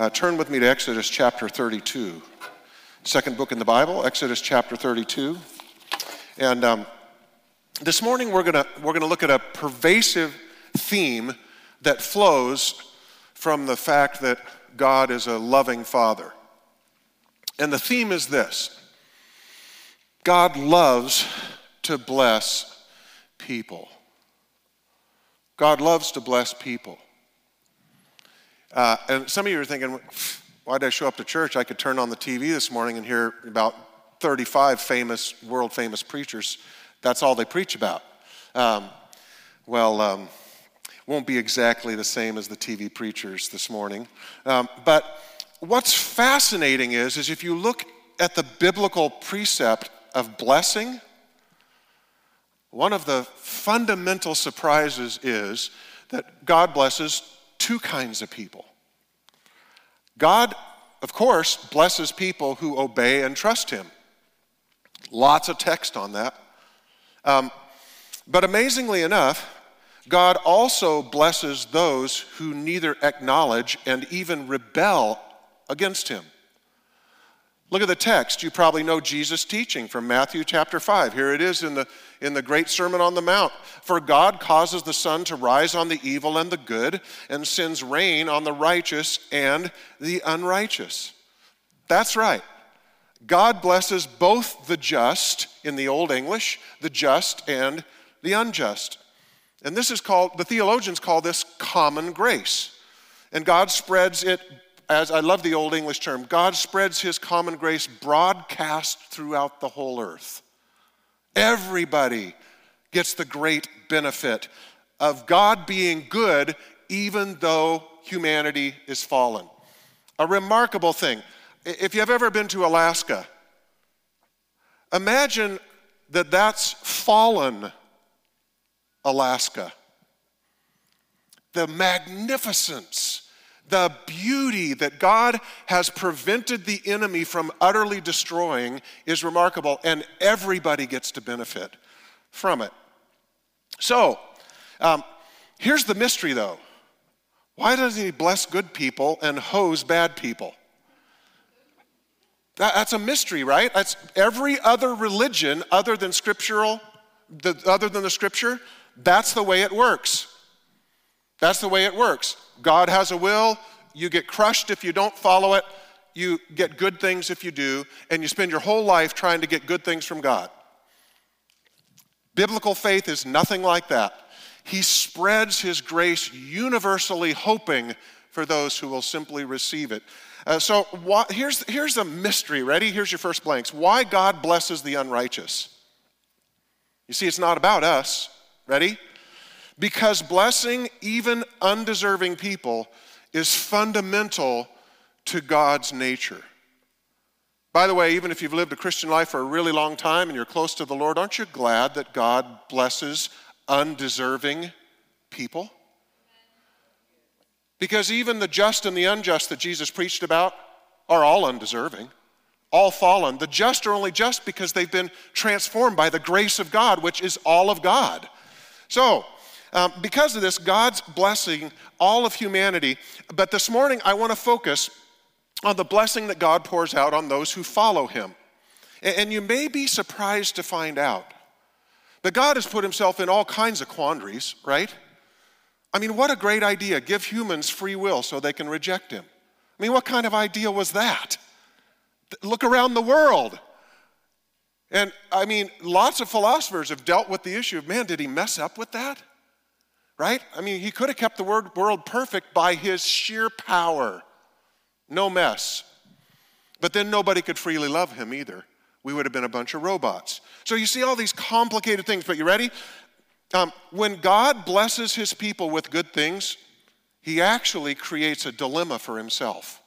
Uh, turn with me to Exodus chapter 32, second book in the Bible, Exodus chapter 32. And um, this morning we're going we're going to look at a pervasive theme that flows from the fact that God is a loving Father. And the theme is this God loves to bless people. God loves to bless people. Uh, and some of you are thinking, why did I show up to church? I could turn on the TV this morning and hear about 35 famous, world famous preachers. That's all they preach about. Um, well, um, won't be exactly the same as the TV preachers this morning. Um, but what's fascinating is, is if you look at the biblical precept of blessing, one of the fundamental surprises is that God blesses two kinds of people. God, of course, blesses people who obey and trust Him. Lots of text on that. Um, but amazingly enough, God also blesses those who neither acknowledge and even rebel against Him. Look at the text. You probably know Jesus' teaching from Matthew chapter 5. Here it is in the, in the great Sermon on the Mount. For God causes the sun to rise on the evil and the good, and sends rain on the righteous and the unrighteous. That's right. God blesses both the just, in the Old English, the just and the unjust. And this is called, the theologians call this common grace. And God spreads it as I love the Old English term, God spreads his common grace broadcast throughout the whole earth. Everybody gets the great benefit of God being good even though humanity is fallen. A remarkable thing. If you've ever been to Alaska, imagine that that's fallen Alaska. The magnificence the beauty that God has prevented the enemy from utterly destroying is remarkable, and everybody gets to benefit from it. So, um, here's the mystery though why doesn't He bless good people and hose bad people? That, that's a mystery, right? That's every other religion other than scriptural, the, other than the scripture, that's the way it works. That's the way it works. God has a will, you get crushed if you don't follow it, you get good things if you do, and you spend your whole life trying to get good things from God. Biblical faith is nothing like that. He spreads His grace universally, hoping for those who will simply receive it. Uh, so here's, here's a mystery. Ready? Here's your first blanks. Why God blesses the unrighteous. You see, it's not about us. Ready? Because blessing even undeserving people is fundamental to God's nature. By the way, even if you've lived a Christian life for a really long time and you're close to the Lord, aren't you glad that God blesses undeserving people? Because even the just and the unjust that Jesus preached about are all undeserving, all fallen. The just are only just because they've been transformed by the grace of God, which is all of God. So, um, because of this, God's blessing all of humanity. But this morning, I want to focus on the blessing that God pours out on those who follow Him. And, and you may be surprised to find out that God has put Himself in all kinds of quandaries, right? I mean, what a great idea. Give humans free will so they can reject Him. I mean, what kind of idea was that? Look around the world. And I mean, lots of philosophers have dealt with the issue of man, did he mess up with that? Right? I mean, he could have kept the world perfect by his sheer power. No mess. But then nobody could freely love him either. We would have been a bunch of robots. So you see all these complicated things, but you ready? Um, when God blesses his people with good things, he actually creates a dilemma for himself.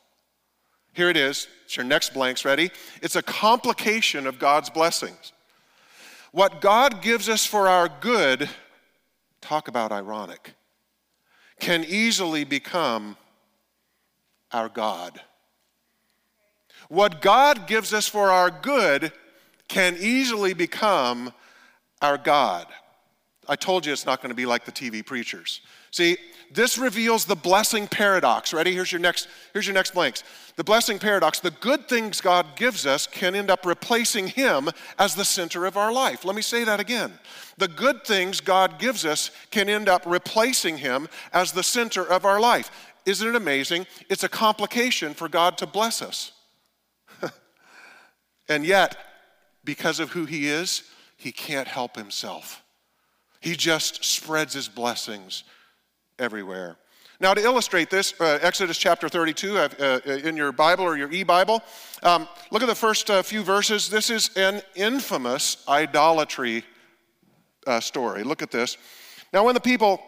Here it is. It's your next blanks. Ready? It's a complication of God's blessings. What God gives us for our good talk about ironic, can easily become our God. What God gives us for our good can easily become our God. I told you it's not going to be like the TV preachers. See, this reveals the blessing paradox. Ready? Here's your next here's your next blanks. The blessing paradox. The good things God gives us can end up replacing him as the center of our life. Let me say that again. The good things God gives us can end up replacing him as the center of our life. Isn't it amazing? It's a complication for God to bless us. and yet, because of who he is, he can't help himself. He just spreads his blessings everywhere. Now, to illustrate this, uh, Exodus chapter 32 uh, uh, in your Bible or your e Bible, um, look at the first uh, few verses. This is an infamous idolatry uh, story. Look at this. Now, when the people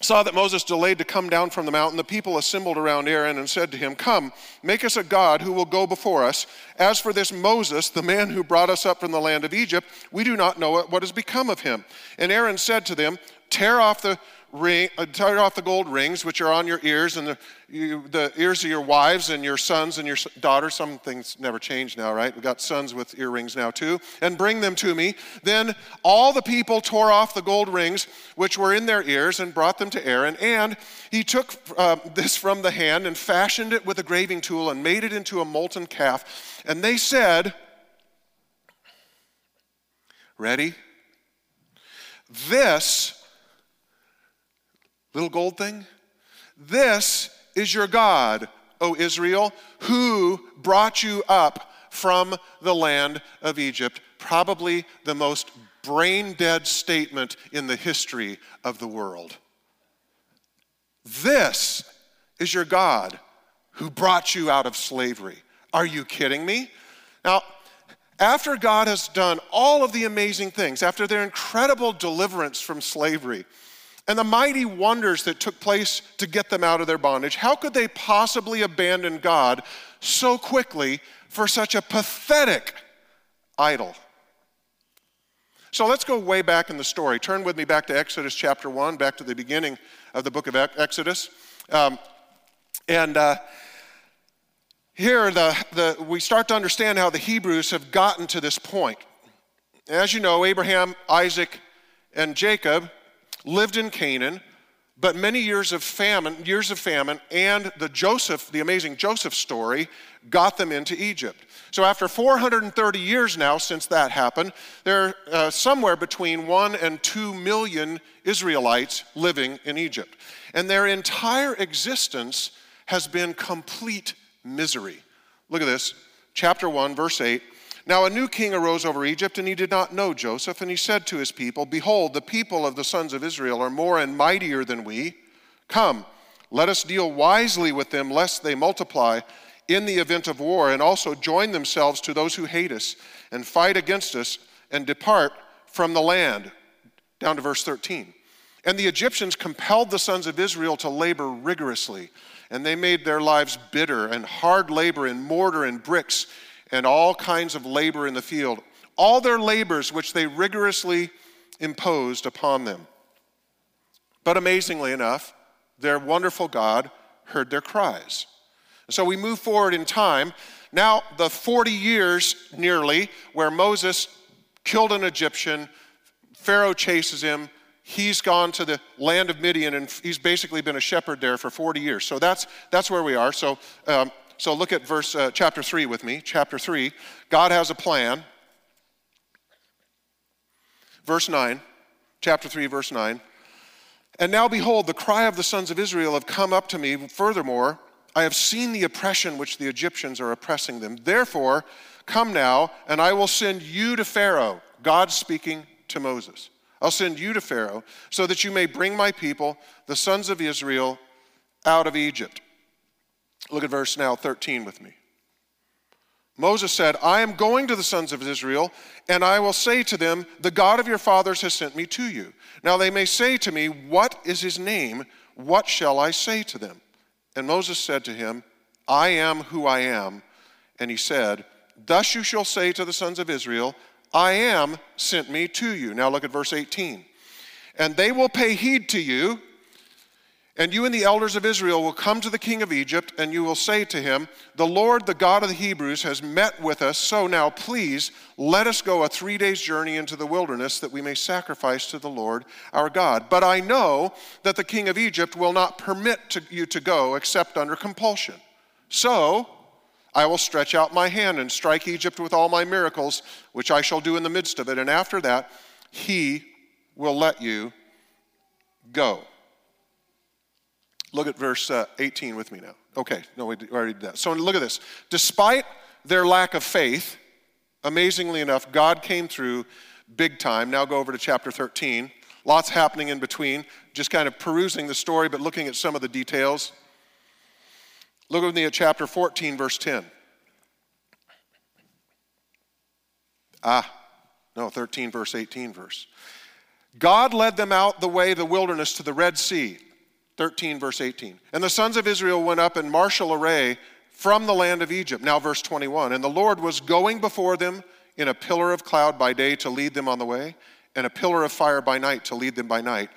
saw that Moses delayed to come down from the mountain, the people assembled around Aaron and said to him, Come, make us a God who will go before us. As for this Moses, the man who brought us up from the land of Egypt, we do not know what has become of him. And Aaron said to them, Tear off the ring, uh, tear off the gold rings which are on your ears and the, you, the ears of your wives and your sons and your daughters. Some things never change now, right? We've got sons with earrings now too. And bring them to me. Then all the people tore off the gold rings which were in their ears and brought them to Aaron. And he took uh, this from the hand and fashioned it with a graving tool and made it into a molten calf. And they said, Ready? This Little gold thing? This is your God, O Israel, who brought you up from the land of Egypt. Probably the most brain dead statement in the history of the world. This is your God who brought you out of slavery. Are you kidding me? Now, after God has done all of the amazing things, after their incredible deliverance from slavery, and the mighty wonders that took place to get them out of their bondage, how could they possibly abandon God so quickly for such a pathetic idol? So let's go way back in the story. Turn with me back to Exodus chapter 1, back to the beginning of the book of Exodus. Um, and uh, here the, the, we start to understand how the Hebrews have gotten to this point. As you know, Abraham, Isaac, and Jacob lived in Canaan, but many years of famine, years of famine, and the Joseph, the amazing Joseph story, got them into Egypt. So after 430 years now since that happened, there are uh, somewhere between one and two million Israelites living in Egypt, and their entire existence has been complete misery. Look at this, chapter one, verse eight. Now a new king arose over Egypt, and he did not know Joseph. And he said to his people, Behold, the people of the sons of Israel are more and mightier than we. Come, let us deal wisely with them, lest they multiply in the event of war, and also join themselves to those who hate us, and fight against us, and depart from the land. Down to verse 13. And the Egyptians compelled the sons of Israel to labor rigorously, and they made their lives bitter and hard labor in mortar and bricks and all kinds of labor in the field, all their labors which they rigorously imposed upon them. But amazingly enough, their wonderful God heard their cries. So we move forward in time. Now, the 40 years nearly where Moses killed an Egyptian, Pharaoh chases him. He's gone to the land of Midian and he's basically been a shepherd there for 40 years. So that's, that's where we are. So um, so look at verse uh, chapter 3 with me. Chapter 3. God has a plan. Verse 9. Chapter 3 verse 9. And now behold the cry of the sons of Israel have come up to me. Furthermore, I have seen the oppression which the Egyptians are oppressing them. Therefore, come now and I will send you to Pharaoh. God speaking to Moses. I'll send you to Pharaoh so that you may bring my people, the sons of Israel, out of Egypt. Look at verse now 13 with me. Moses said, I am going to the sons of Israel, and I will say to them, The God of your fathers has sent me to you. Now they may say to me, What is his name? What shall I say to them? And Moses said to him, I am who I am. And he said, Thus you shall say to the sons of Israel, I am sent me to you. Now look at verse 18. And they will pay heed to you And you and the elders of Israel will come to the king of Egypt, and you will say to him, The Lord, the God of the Hebrews, has met with us. So now, please, let us go a three days' journey into the wilderness that we may sacrifice to the Lord our God. But I know that the king of Egypt will not permit to you to go except under compulsion. So I will stretch out my hand and strike Egypt with all my miracles, which I shall do in the midst of it. And after that, he will let you go. Look at verse uh, 18 with me now. Okay, no, we already did that. So look at this. Despite their lack of faith, amazingly enough, God came through big time. Now go over to chapter 13. Lots happening in between, just kind of perusing the story, but looking at some of the details. Look with me at chapter 14, verse 10. Ah, no, 13, verse 18, verse. God led them out the way, of the wilderness, to the Red Sea 13, verse 18. And the sons of Israel went up in martial array from the land of Egypt. Now, verse 21. And the Lord was going before them in a pillar of cloud by day to lead them on the way, and a pillar of fire by night to lead them by night,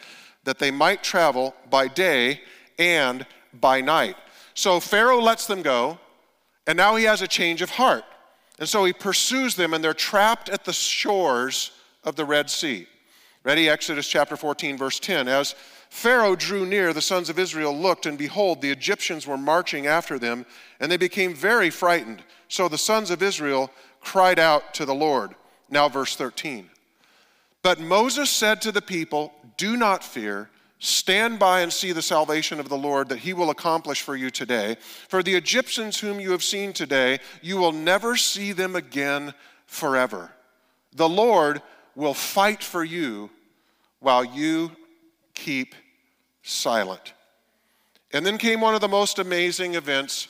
that they might travel by day and by night. So Pharaoh lets them go, and now he has a change of heart. And so he pursues them, and they're trapped at the shores of the Red Sea. Ready? Exodus chapter 14, verse 10. As Pharaoh drew near, the sons of Israel looked, and behold, the Egyptians were marching after them, and they became very frightened. So the sons of Israel cried out to the Lord. Now, verse 13. But Moses said to the people, Do not fear. Stand by and see the salvation of the Lord that he will accomplish for you today. For the Egyptians whom you have seen today, you will never see them again forever. The Lord will fight for you while you keep silent. And then came one of the most amazing events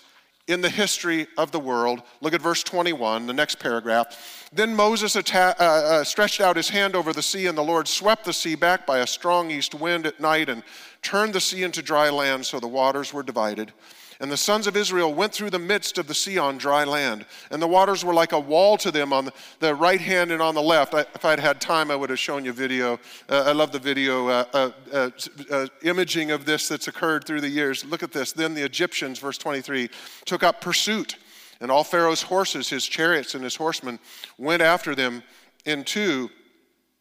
in the history of the world. Look at verse 21, the next paragraph. Then Moses atta- uh, uh, stretched out his hand over the sea, and the Lord swept the sea back by a strong east wind at night and turned the sea into dry land, so the waters were divided. And the sons of Israel went through the midst of the sea on dry land, and the waters were like a wall to them on the right hand and on the left. I, if I'd had time, I would have shown you video. Uh, I love the video uh, uh, uh, uh, imaging of this that's occurred through the years. Look at this. Then the Egyptians, verse 23, took up pursuit, and all Pharaoh's horses, his chariots, and his horsemen went after them into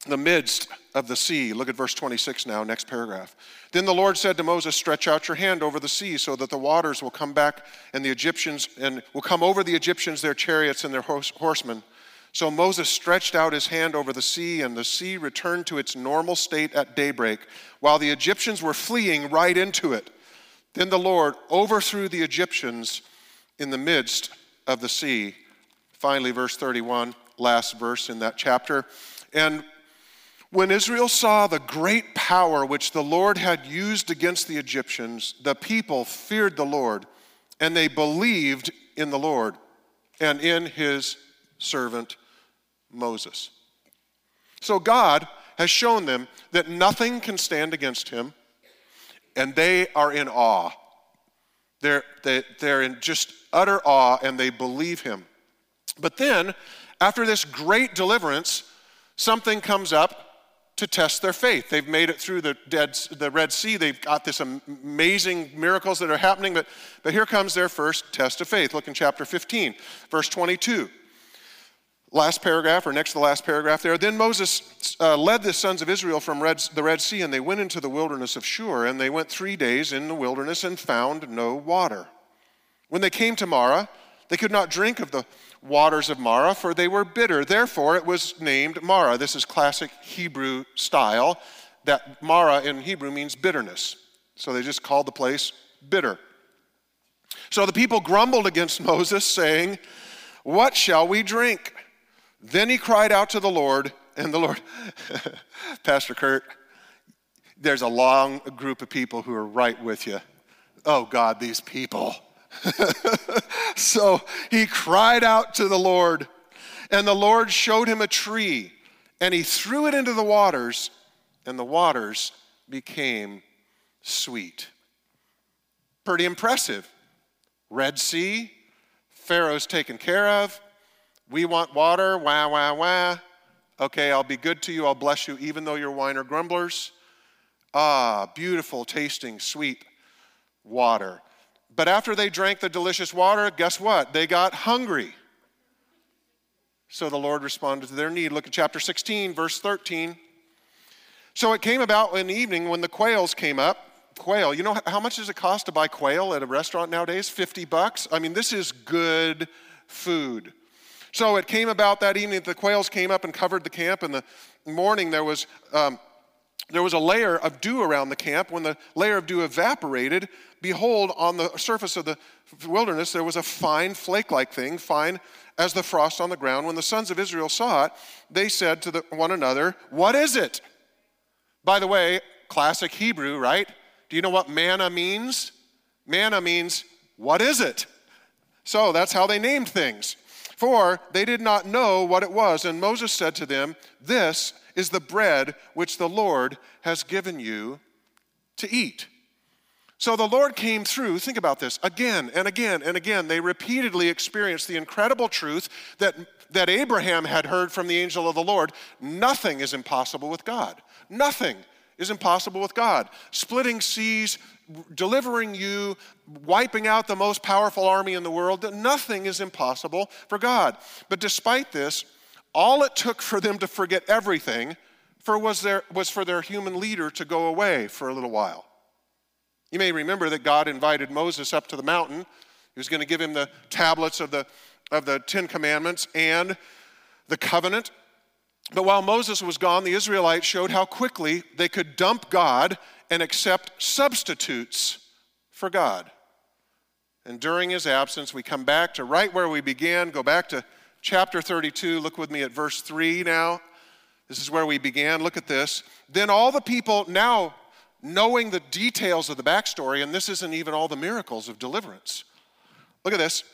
the midst of the sea. Look at verse 26 now, next paragraph. Then the Lord said to Moses, Stretch out your hand over the sea so that the waters will come back and the Egyptians and will come over the Egyptians, their chariots, and their horsemen. So Moses stretched out his hand over the sea, and the sea returned to its normal state at daybreak, while the Egyptians were fleeing right into it. Then the Lord overthrew the Egyptians in the midst of the sea. Finally, verse 31, last verse in that chapter. And when Israel saw the great power which the Lord had used against the Egyptians, the people feared the Lord, and they believed in the Lord and in his servant Moses. So God has shown them that nothing can stand against him, and they are in awe. They're, they, they're in just utter awe, and they believe him. But then, after this great deliverance, something comes up to test their faith. They've made it through the, dead, the Red Sea. They've got this amazing miracles that are happening, but, but here comes their first test of faith. Look in chapter 15, verse 22. Last paragraph, or next to the last paragraph there. Then Moses uh, led the sons of Israel from Red, the Red Sea, and they went into the wilderness of Shur, and they went three days in the wilderness and found no water. When they came to Marah, they could not drink of the waters of Marah, for they were bitter. Therefore, it was named Marah. This is classic Hebrew style, that Marah in Hebrew means bitterness. So they just called the place bitter. So the people grumbled against Moses, saying, What shall we drink? Then he cried out to the Lord, and the Lord, Pastor Kurt, there's a long group of people who are right with you. Oh God, these people. so he cried out to the Lord, and the Lord showed him a tree, and he threw it into the waters, and the waters became sweet. Pretty impressive. Red Sea, Pharaoh's taken care of. We want water, wah, wah, wah. Okay, I'll be good to you, I'll bless you, even though you're whiner grumblers. Ah, beautiful, tasting, sweet water. But after they drank the delicious water, guess what? They got hungry. So the Lord responded to their need. Look at chapter 16, verse 13. So it came about in the evening when the quails came up. Quail, you know how much does it cost to buy quail at a restaurant nowadays? 50 bucks? I mean, this is good food. So it came about that evening that the quails came up and covered the camp. In the morning, there was, um, there was a layer of dew around the camp. When the layer of dew evaporated, behold, on the surface of the wilderness, there was a fine flake like thing, fine as the frost on the ground. When the sons of Israel saw it, they said to the, one another, What is it? By the way, classic Hebrew, right? Do you know what manna means? Manna means, what is it? So that's how they named things. For they did not know what it was. And Moses said to them, This is the bread which the Lord has given you to eat. So the Lord came through, think about this, again and again and again. They repeatedly experienced the incredible truth that, that Abraham had heard from the angel of the Lord nothing is impossible with God. Nothing is impossible with God. Splitting seas, delivering you, wiping out the most powerful army in the world, nothing is impossible for God. But despite this, all it took for them to forget everything for was, there, was for their human leader to go away for a little while. You may remember that God invited Moses up to the mountain. He was going to give him the tablets of the, of the Ten Commandments and the covenant. But while Moses was gone, the Israelites showed how quickly they could dump God and accept substitutes for God. And during his absence, we come back to right where we began, go back to chapter 32. Look with me at verse 3 now. This is where we began. Look at this. Then all the people, now knowing the details of the backstory, and this isn't even all the miracles of deliverance. Look at this.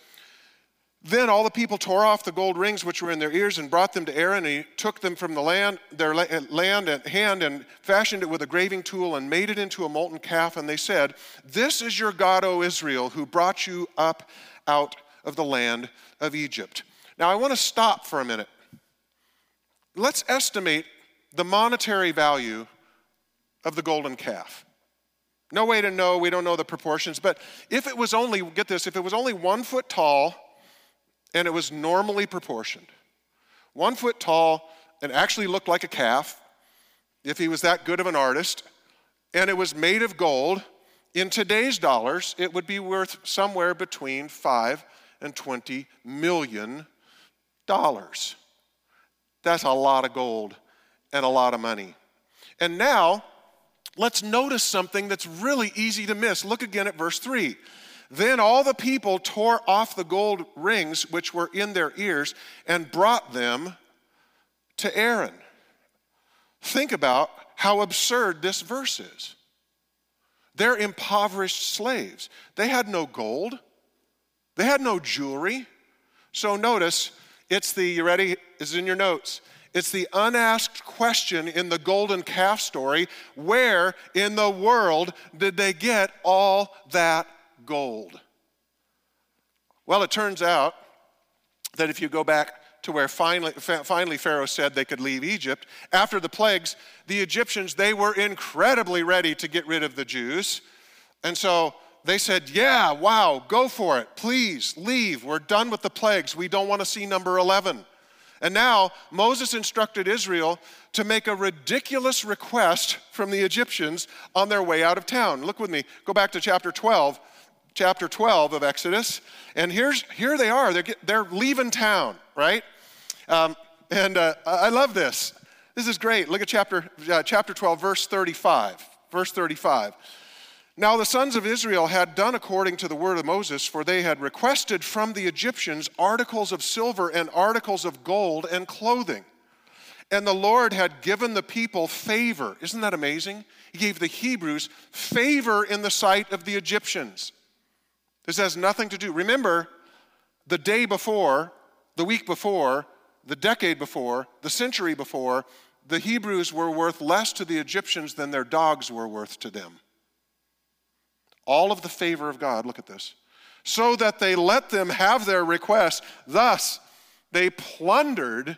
Then all the people tore off the gold rings which were in their ears and brought them to Aaron. And he took them from the land, their land at hand and fashioned it with a graving tool and made it into a molten calf. And they said, This is your God, O Israel, who brought you up out of the land of Egypt. Now I want to stop for a minute. Let's estimate the monetary value of the golden calf. No way to know, we don't know the proportions, but if it was only, get this, if it was only one foot tall, and it was normally proportioned. One foot tall and actually looked like a calf, if he was that good of an artist, and it was made of gold. In today's dollars, it would be worth somewhere between 5 and 20 million dollars. That's a lot of gold and a lot of money. And now, let's notice something that's really easy to miss. Look again at verse 3. Then all the people tore off the gold rings which were in their ears and brought them to Aaron. Think about how absurd this verse is. They're impoverished slaves. They had no gold, they had no jewelry. So notice, it's the, you ready? Is in your notes. It's the unasked question in the golden calf story where in the world did they get all that gold. Well, it turns out that if you go back to where finally, finally Pharaoh said they could leave Egypt, after the plagues, the Egyptians, they were incredibly ready to get rid of the Jews. And so they said, Yeah, wow, go for it. Please leave. We're done with the plagues. We don't want to see number 11. And now Moses instructed Israel to make a ridiculous request from the Egyptians on their way out of town. Look with me, go back to chapter 12 chapter 12 of Exodus. And here's, here they are. They're, they're leaving town, right? Um, and uh, I love this. This is great. Look at chapter, uh, chapter 12, verse 35. Verse 35. Now the sons of Israel had done according to the word of Moses, for they had requested from the Egyptians articles of silver and articles of gold and clothing. And the Lord had given the people favor. Isn't that amazing? He gave the Hebrews favor in the sight of the Egyptians. This has nothing to do. Remember, the day before, the week before, the decade before, the century before, the Hebrews were worth less to the Egyptians than their dogs were worth to them. All of the favor of God, look at this, so that they let them have their request. Thus, they plundered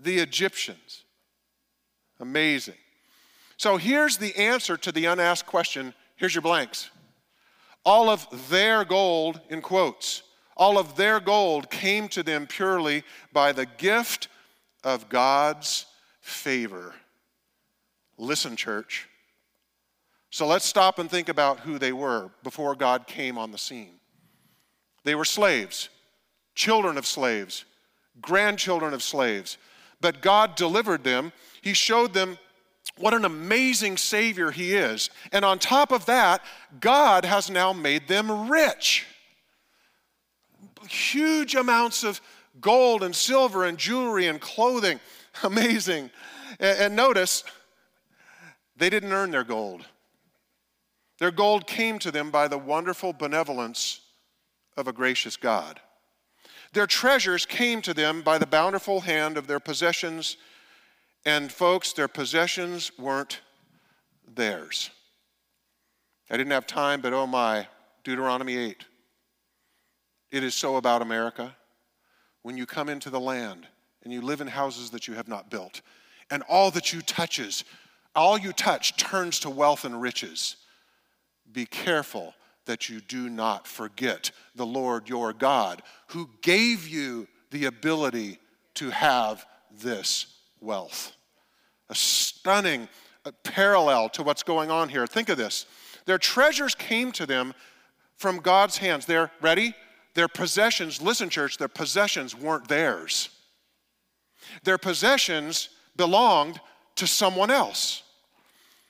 the Egyptians. Amazing. So here's the answer to the unasked question. Here's your blanks. All of their gold, in quotes, all of their gold came to them purely by the gift of God's favor. Listen, church. So let's stop and think about who they were before God came on the scene. They were slaves, children of slaves, grandchildren of slaves. But God delivered them. He showed them what an amazing Savior He is. And on top of that, God has now made them rich. Huge amounts of gold and silver and jewelry and clothing. Amazing. And, notice, they didn't earn their gold. Their gold came to them by the wonderful benevolence of a gracious God. Their treasures came to them by the bountiful hand of their possessions, and folks, their possessions weren't theirs. I didn't have time, but oh my, Deuteronomy 8. It is so about America. When you come into the land and you live in houses that you have not built, and all that you touches, all you touch turns to wealth and riches. Be careful that you do not forget the Lord your God, who gave you the ability to have this wealth. A stunning parallel to what's going on here. Think of this. Their treasures came to them from God's hands. They're ready? Their possessions, listen, church, their possessions weren't theirs. Their possessions belonged to someone else.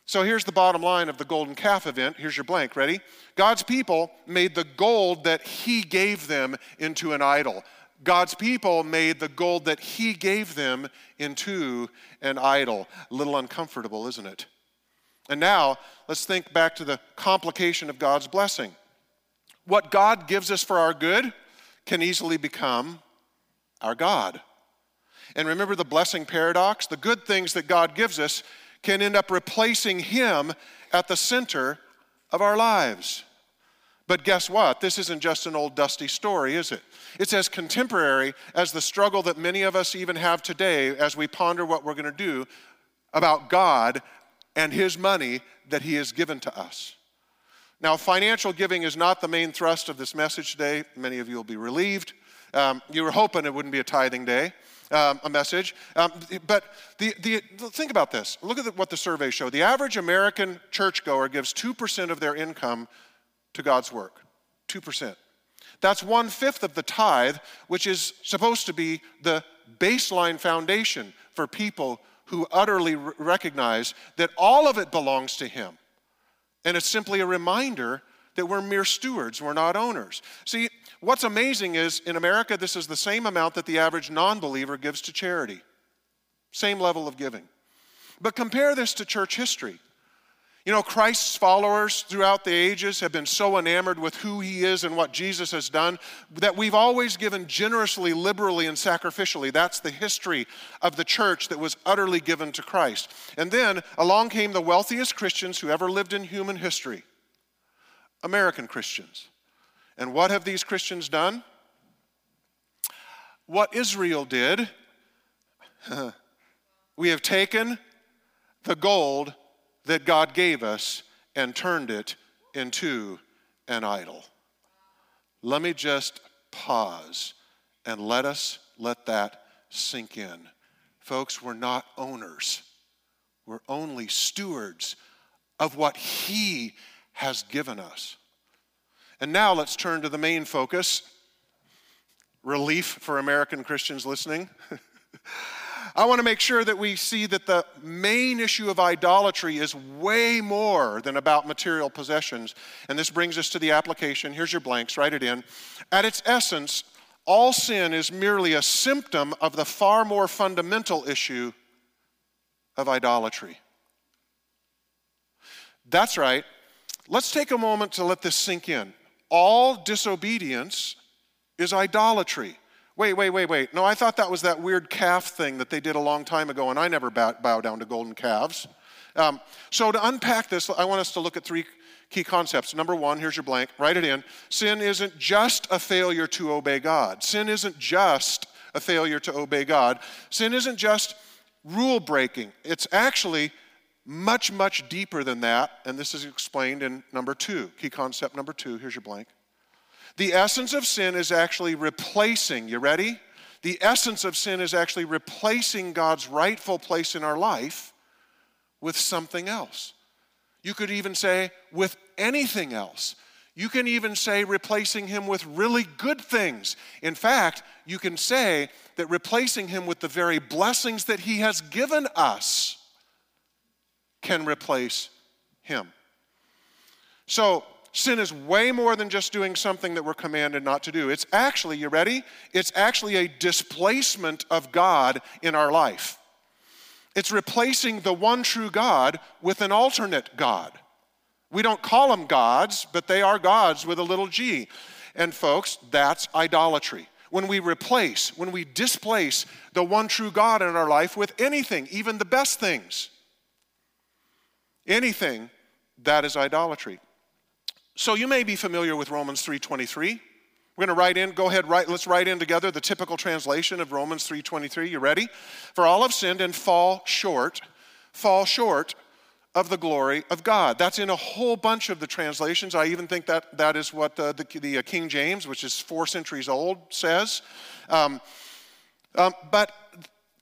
So here's the bottom line of the golden calf event. Here's your blank. Ready? God's people made the gold that He gave them into an idol. God's people made the gold that He gave them into an idol. A little uncomfortable, isn't it? And now, let's think back to the complication of God's blessing. What God gives us for our good can easily become our God. And remember the blessing paradox? The good things that God gives us can end up replacing Him at the center of our lives. But guess what? This isn't just an old dusty story, is it? It's as contemporary as the struggle that many of us even have today as we ponder what we're going to do about God and His money that He has given to us. Now, financial giving is not the main thrust of this message today. Many of you will be relieved. Um, you were hoping it wouldn't be a tithing day um, a message. Um, but the, the, think about this. Look at the, what the surveys show. The average American churchgoer gives 2% of their income to God's work. 2%. That's one fifth of the tithe, which is supposed to be the baseline foundation for people who utterly recognize that all of it belongs to Him. And it's simply a reminder that we're mere stewards, we're not owners. See, What's amazing is in America, this is the same amount that the average non believer gives to charity. Same level of giving. But compare this to church history. You know, Christ's followers throughout the ages have been so enamored with who he is and what Jesus has done that we've always given generously, liberally, and sacrificially. That's the history of the church that was utterly given to Christ. And then along came the wealthiest Christians who ever lived in human history American Christians. And what have these Christians done? What Israel did. we have taken the gold that God gave us and turned it into an idol. Let me just pause and let us let that sink in. Folks, we're not owners, we're only stewards of what He has given us. And now let's turn to the main focus relief for American Christians listening. I want to make sure that we see that the main issue of idolatry is way more than about material possessions. And this brings us to the application. Here's your blanks, write it in. At its essence, all sin is merely a symptom of the far more fundamental issue of idolatry. That's right. Let's take a moment to let this sink in all disobedience is idolatry. Wait, wait, wait, wait. No, I thought that was that weird calf thing that they did a long time ago, and I never bow, down to golden calves. Um, so, to unpack this, I want us to look at three key concepts. Number one, here's your blank, write it in. Sin isn't just a failure to obey God. Sin isn't just a failure to obey God. Sin isn't just rule breaking, it's actually much, much deeper than that, and this is explained in number two, key concept number two. Here's your blank. The essence of sin is actually replacing, you ready? The essence of sin is actually replacing God's rightful place in our life with something else. You could even say with anything else. You can even say replacing him with really good things. In fact, you can say that replacing him with the very blessings that he has given us can replace him. So, sin is way more than just doing something that we're commanded not to do. It's actually, you ready? It's actually a displacement of God in our life. It's replacing the one true God with an alternate God. We don't call them gods, but they are gods with a little g. And folks, that's idolatry. When we replace, when we displace the one true God in our life with anything, even the best things, anything, that is idolatry. So you may be familiar with Romans 3:23. We're going to write in, go ahead, write, let's write in together the typical translation of Romans 3:23. You ready? For all have sinned and fall short, fall short of the glory of God. That's in a whole bunch of the translations. I even think that that is what the, the, the uh, King James, which is four centuries old, says. Um, um, but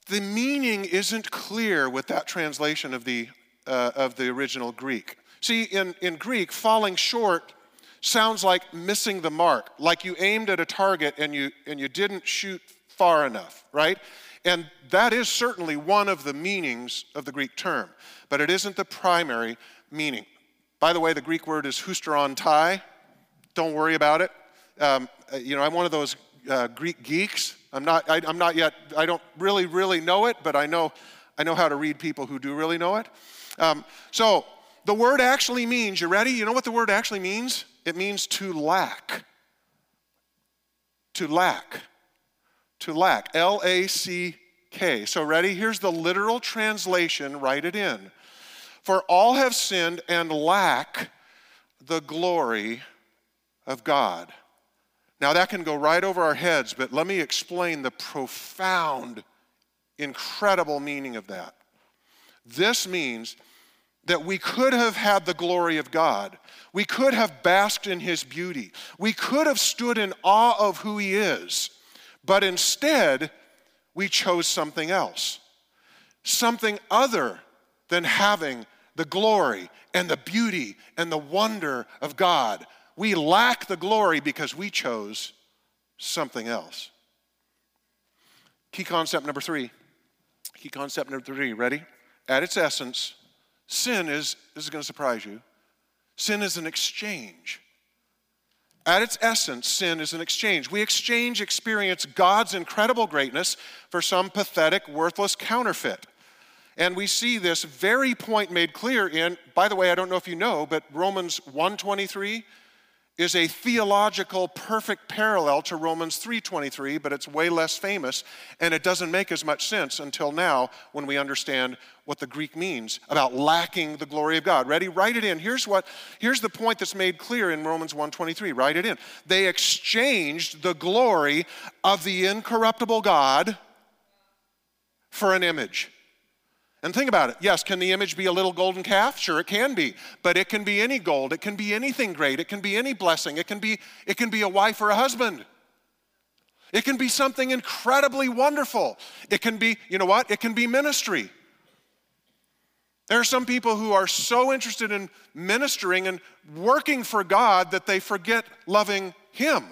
the meaning isn't clear with that translation of the, uh, of the original Greek. See, in, in Greek, falling short sounds like missing the mark, like you aimed at a target and you, and you didn't shoot far enough, right? And that is certainly one of the meanings of the Greek term, but it isn't the primary meaning. By the way, the Greek word is husterontai. Don't worry about it. Um, uh, you know, I'm one of those uh, Greek geeks. I'm not, I, am not yet, I don't really, really know it, but I know, I know how to read people who do really know it. Um, so the word actually means, you ready? You know what the word actually means? It means to lack. To lack to lack. L A C K. So, ready? Here's the literal translation. Write it in. For all have sinned and lack the glory of God. Now, that can go right over our heads, but let me explain the profound, incredible meaning of that. This means that we could have had the glory of God. We could have basked in his beauty. We could have stood in awe of who he is. But instead, we chose something else, something other than having the glory and the beauty and the wonder of God. We lack the glory because we chose something else. Key concept number three. Key concept number three. Ready? At its essence, sin is, this is going to surprise you, sin is an exchange. At its essence, sin is an exchange. We exchange experience God's incredible greatness for some pathetic, worthless counterfeit. And we see this very point made clear in, by the way, I don't know if you know, but Romans 123 is a theological perfect parallel to Romans 3:23, but it's way less famous and it doesn't make as much sense until now when we understand what the Greek means about lacking the glory of God. Ready? Write it in. Here's what here's the point that's made clear in Romans 1:23. Write it in. They exchanged the glory of the incorruptible God for an image and think about it. Yes, can the image be a little golden calf? Sure, it can be. But it can be any gold. It can be anything great. It can be any blessing. It can be, it can be a wife or a husband. It can be something incredibly wonderful. It can be, you know what? It can be ministry. There are some people who are so interested in ministering and working for God that they forget loving Him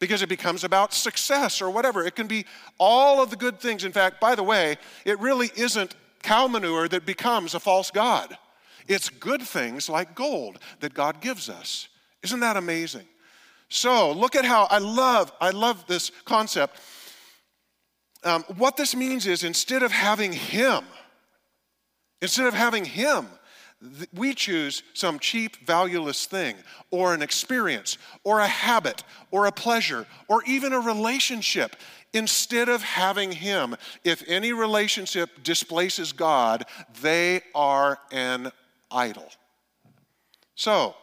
because it becomes about success or whatever. It can be all of the good things. In fact, by the way, it really isn't cow manure that becomes a false God. It's good things like gold that God gives us. Isn't that amazing? So look at how I love, I love this concept. Um, what this means is instead of having Him, instead of having Him, we choose some cheap, valueless thing, or an experience, or a habit, or a pleasure, or even a relationship instead of having Him. If any relationship displaces God, they are an idol. So,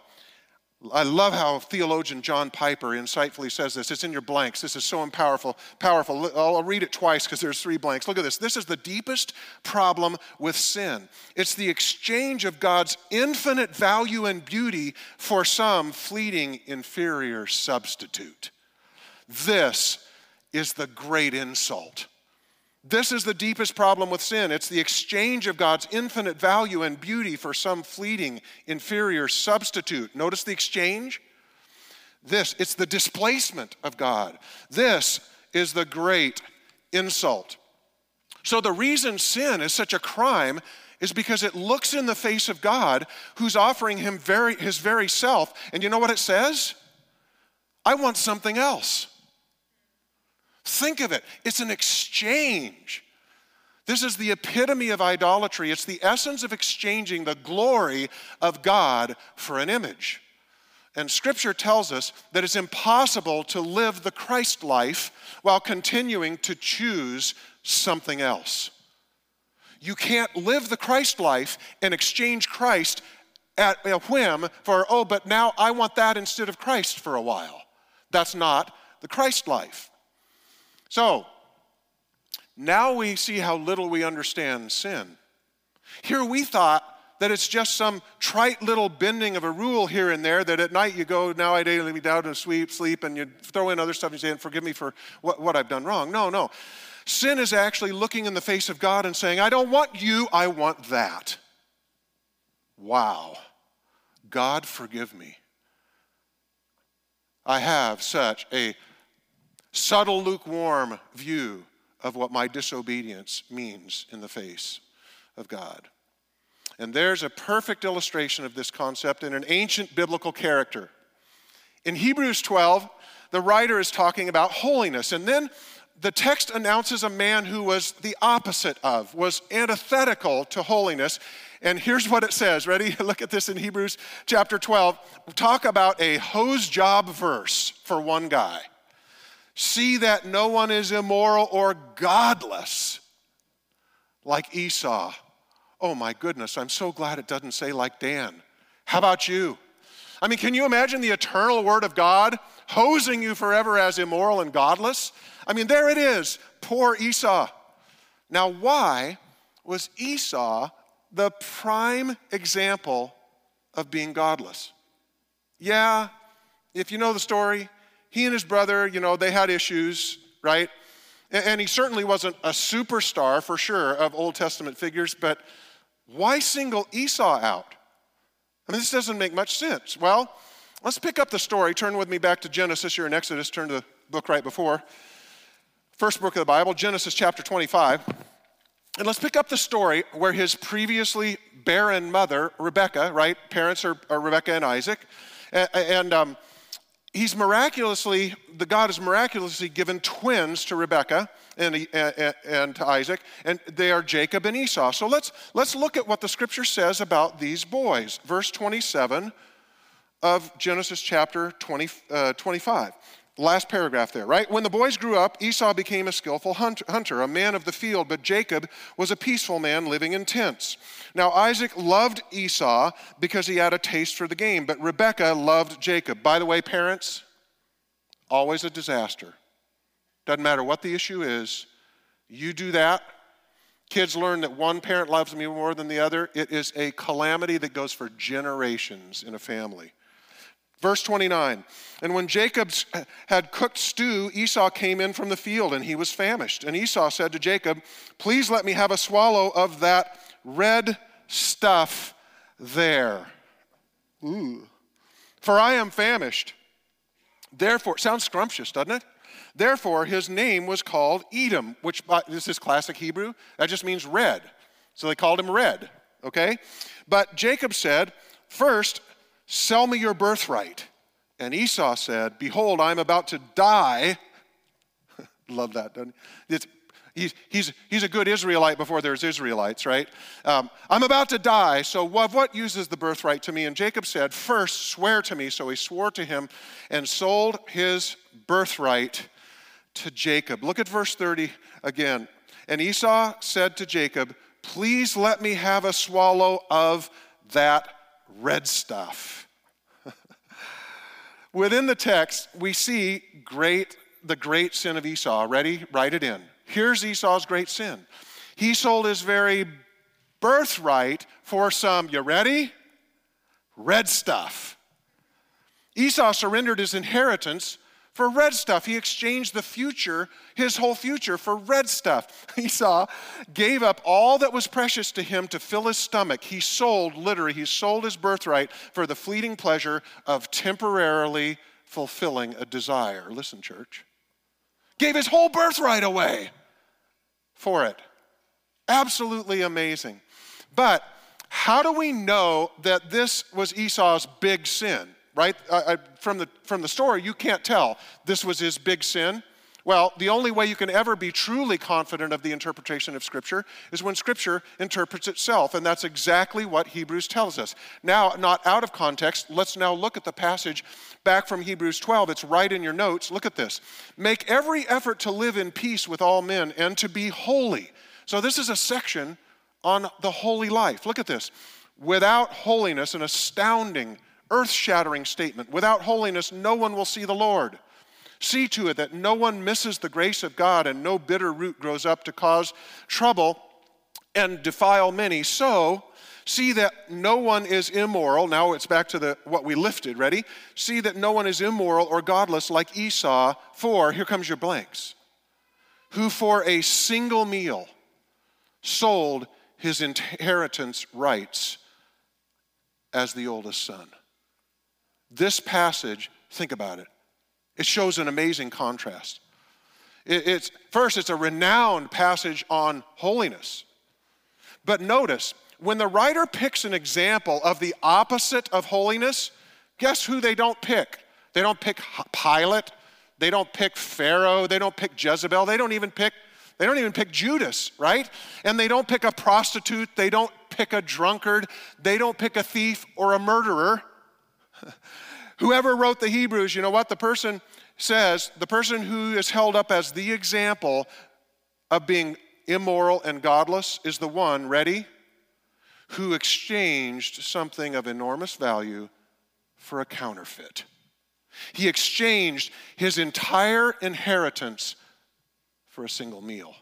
I love how theologian John Piper insightfully says this. It's in your blanks. This is so powerful. Powerful. I'll read it twice because there's three blanks. Look at this. This is the deepest problem with sin. It's the exchange of God's infinite value and beauty for some fleeting inferior substitute. This is the great insult. This is the deepest problem with sin. It's the exchange of God's infinite value and beauty for some fleeting, inferior substitute. Notice the exchange? This, it's the displacement of God. This is the great insult. So, the reason sin is such a crime is because it looks in the face of God who's offering him very, his very self. And you know what it says? I want something else. Think of it it's an exchange. This is the epitome of idolatry. It's the essence of exchanging the glory of God for an image. And scripture tells us that it's impossible to live the Christ life while continuing to choose something else. You can't live the Christ life and exchange Christ at a whim for, oh, but now I want that instead of Christ for a while. That's not the Christ life. So, now we see how little we understand sin. Here we thought that it's just some trite little bending of a rule here and there that at night you go, now I daily be down to sleep, sleep, and you throw in other stuff and say, forgive me for what, what I've done wrong. No, no. Sin is actually looking in the face of God and saying, I don't want you, I want that. Wow. God, forgive me. I have such a subtle, lukewarm view of what my disobedience means in the face of God. And there's a perfect illustration of this concept in an ancient biblical character. In Hebrews 12, the writer is talking about holiness, and then the text announces a man who was the opposite of, was antithetical to holiness. And here's what it says. Ready? Look at this in Hebrews chapter 12. Talk about a hose job verse for one guy. See that no one is immoral or godless like Esau. Oh my goodness, I'm so glad it doesn't say like Dan. How about you? I mean, can you imagine the eternal word of God hosing you forever as immoral and godless? I mean, there it is. Poor Esau. Now, why was Esau the prime example of being godless? Yeah, if you know the story, he and his brother, you know, they had issues, right? And he certainly wasn't a superstar for sure of Old Testament figures, but why single Esau out? I mean, this doesn't make much sense. Well, let's pick up the story. Turn with me back to Genesis. You're in Exodus. Turn to the book right before. First book of the Bible, Genesis chapter 25. And let's pick up the story where his previously barren mother, Rebekah, right? Parents are, are Rebekah and Isaac. And, and um, he's miraculously, the God has miraculously given twins to Rebekah and, and, and, to Isaac, and they are Jacob and Esau. So let's, let's look at what the scripture says about these boys. Verse 27 of Genesis chapter 20, uh, 25. Last paragraph there, right? When the boys grew up, Esau became a skillful hunter, a man of the field, but Jacob was a peaceful man living in tents. Now, Isaac loved Esau because he had a taste for the game, but Rebekah loved Jacob. By the way, parents, always a disaster. Doesn't matter what the issue is, you do that. Kids learn that one parent loves me more than the other. It is a calamity that goes for generations in a family. Verse 29 And when Jacob uh, had cooked stew, Esau came in from the field and he was famished. And Esau said to Jacob, Please let me have a swallow of that red stuff there. Ooh. For I am famished. Therefore, sounds scrumptious, doesn't it? Therefore, his name was called Edom, which this is classic Hebrew. That just means red. So they called him red, okay? But Jacob said, First, Sell me your birthright. And Esau said, Behold, I'm about to die. Love that, doesn't he? It's, he's, he's, he's a good Israelite before there's Israelites, right? Um, I'm about to die, so what, what uses the birthright to me? And Jacob said, First, swear to me. So he swore to him and sold his birthright to Jacob. Look at verse 30 again. And Esau said to Jacob, Please let me have a swallow of that red stuff. Within the text, we see great, the great sin of Esau. Ready? Write it in. Here's Esau's great sin. He sold his very birthright for some, you ready? Red stuff. Esau surrendered his inheritance for red stuff. He exchanged the future, his whole future, for red stuff. Esau gave up all that was precious to him to fill his stomach. He sold, literally, he sold his birthright for the fleeting pleasure of temporarily fulfilling a desire. Listen, church. Gave his whole birthright away for it. Absolutely amazing. But how do we know that this was Esau's big sin? Right? I, I, from, the, from the story, you can't tell this was his big sin. Well, the only way you can ever be truly confident of the interpretation of Scripture is when Scripture interprets itself, and that's exactly what Hebrews tells us. Now, not out of context, let's now look at the passage back from Hebrews 12. It's right in your notes. Look at this. Make every effort to live in peace with all men and to be holy. So, this is a section on the holy life. Look at this. Without holiness, an astounding, earth shattering statement. Without holiness, no one will see the Lord. See to it that no one misses the grace of God and no bitter root grows up to cause trouble and defile many. So, see that no one is immoral. Now it's back to the what we lifted, ready? See that no one is immoral or godless like Esau, for here comes your blanks. Who for a single meal sold his inheritance rights as the oldest son. This passage, think about it, it shows an amazing contrast. it's, first, it's a renowned passage on holiness. But notice, when the writer picks an example of the opposite of holiness, guess who they don't pick? They don't pick Pilate, they don't pick Pharaoh, they don't pick Jezebel, they don't even pick they don't even pick Judas, right? And they don't pick a prostitute, they don't pick a drunkard, they don't pick a thief or a murderer. Whoever wrote the Hebrews, you know what? The person says, the person who is held up as the example of being immoral and godless is the one, ready? Who exchanged something of enormous value for a counterfeit. He exchanged his entire inheritance for a single meal.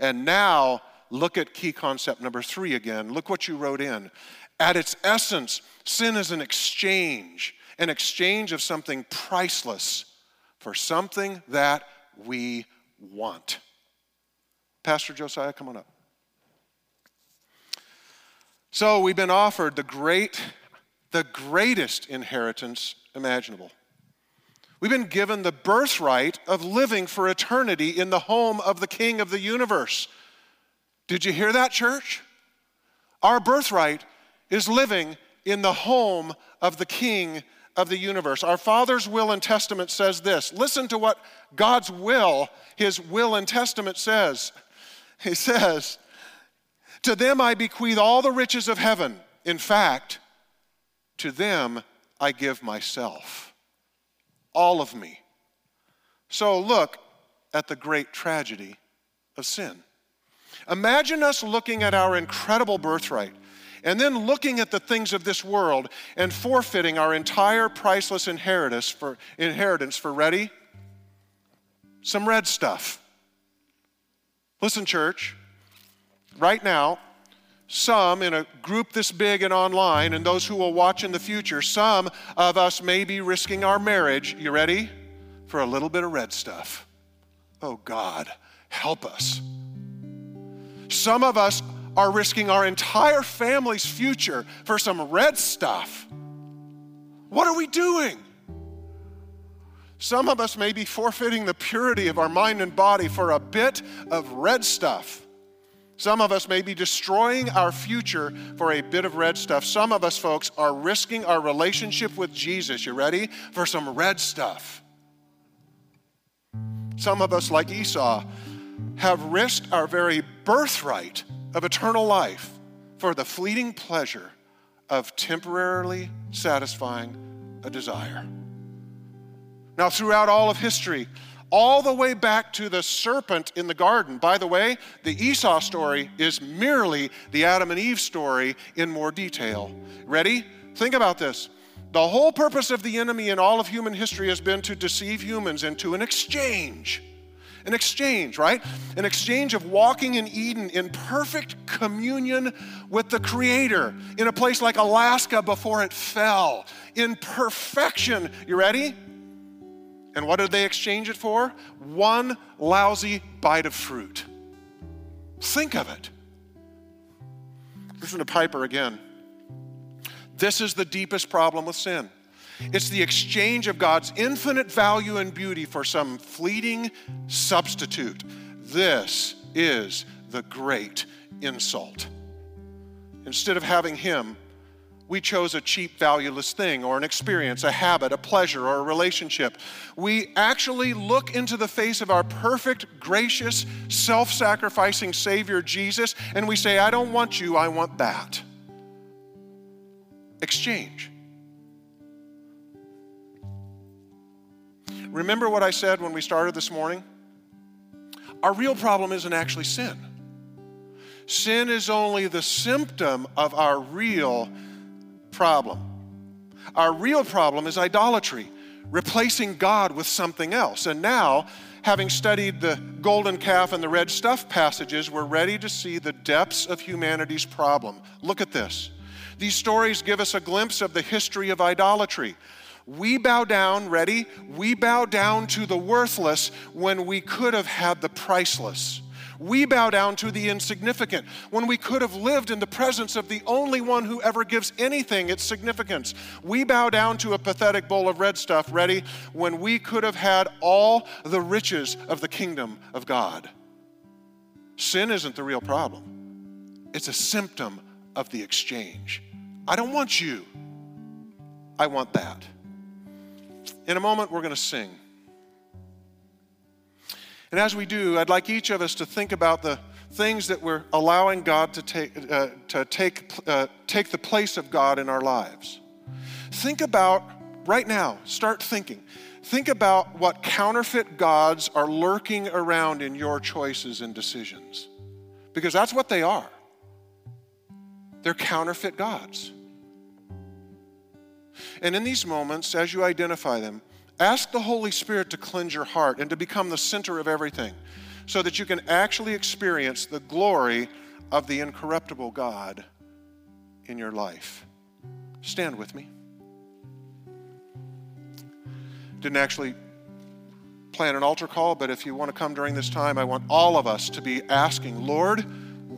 And now, look at key concept number three again. Look what you wrote in. At its essence, sin is an exchange, an exchange of something priceless for something that we want. Pastor Josiah, come on up. So, we've been offered the great, the greatest inheritance imaginable. We've been given the birthright of living for eternity in the home of the King of the universe. Did you hear that, church? Our birthright is living in the home of the King of the universe. Our Father's will and testament says this. Listen to what God's will, His will and testament says. He says, To them I bequeath all the riches of heaven. In fact, to them I give myself all of me. So look at the great tragedy of sin. Imagine us looking at our incredible birthright and then looking at the things of this world and forfeiting our entire priceless inheritance for inheritance for ready some red stuff. Listen church, right now some in a group this big and online, and those who will watch in the future, some of us may be risking our marriage, you ready? For a little bit of red stuff. Oh God, help us. Some of us are risking our entire family's future for some red stuff. What are we doing? Some of us may be forfeiting the purity of our mind and body for a bit of red stuff. Some of us may be destroying our future for a bit of red stuff. Some of us, folks, are risking our relationship with Jesus. You ready? For some red stuff. Some of us, like Esau, have risked our very birthright of eternal life for the fleeting pleasure of temporarily satisfying a desire. Now, throughout all of history, all the way back to the serpent in the garden. By the way, the Esau story is merely the Adam and Eve story in more detail. Ready? Think about this. The whole purpose of the enemy in all of human history has been to deceive humans into an exchange. An exchange, right? An exchange of walking in Eden in perfect communion with the Creator in a place like Alaska before it fell, in perfection. You ready? And what did they exchange it for? One lousy bite of fruit. Think of it. Listen to Piper again. This is the deepest problem with sin. It's the exchange of God's infinite value and beauty for some fleeting substitute. This is the great insult. Instead of having Him, we chose a cheap, valueless thing or an experience, a habit, a pleasure, or a relationship. We actually look into the face of our perfect, gracious, self sacrificing Savior, Jesus, and we say, I don't want you, I want that. Exchange. Remember what I said when we started this morning? Our real problem isn't actually sin. Sin is only the symptom of our real problem. Our real problem is idolatry, replacing God with something else. And now, having studied the golden calf and the red stuff passages, we're ready to see the depths of humanity's problem. Look at this. These stories give us a glimpse of the history of idolatry. We bow down, ready? We bow down to the worthless when we could have had the priceless. We bow down to the insignificant when we could have lived in the presence of the only one who ever gives anything its significance. We bow down to a pathetic bowl of red stuff, ready, when we could have had all the riches of the kingdom of God. Sin isn't the real problem, it's a symptom of the exchange. I don't want you, I want that. In a moment, we're going to sing. And as we do, I'd like each of us to think about the things that we're allowing God to take, uh, to take, uh, take the place of God in our lives. Think about, right now, start thinking. Think about what counterfeit gods are lurking around in your choices and decisions. Because that's what they are. They're counterfeit gods. And in these moments, as you identify them, Ask the Holy Spirit to cleanse your heart and to become the center of everything so that you can actually experience the glory of the incorruptible God in your life. Stand with me. Didn't actually plan an altar call, but if you want to come during this time, I want all of us to be asking, Lord,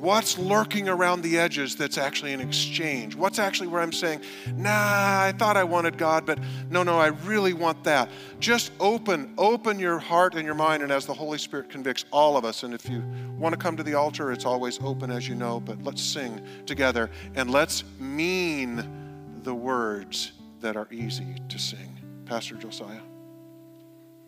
What's lurking around the edges that's actually an exchange? What's actually where I'm saying, nah, I thought I wanted God, but no, no, I really want that. Just open, open your heart and your mind, and as the Holy Spirit convicts all of us. And if you want to come to the altar, it's always open, as you know, but let's sing together and let's mean the words that are easy to sing. Pastor Josiah.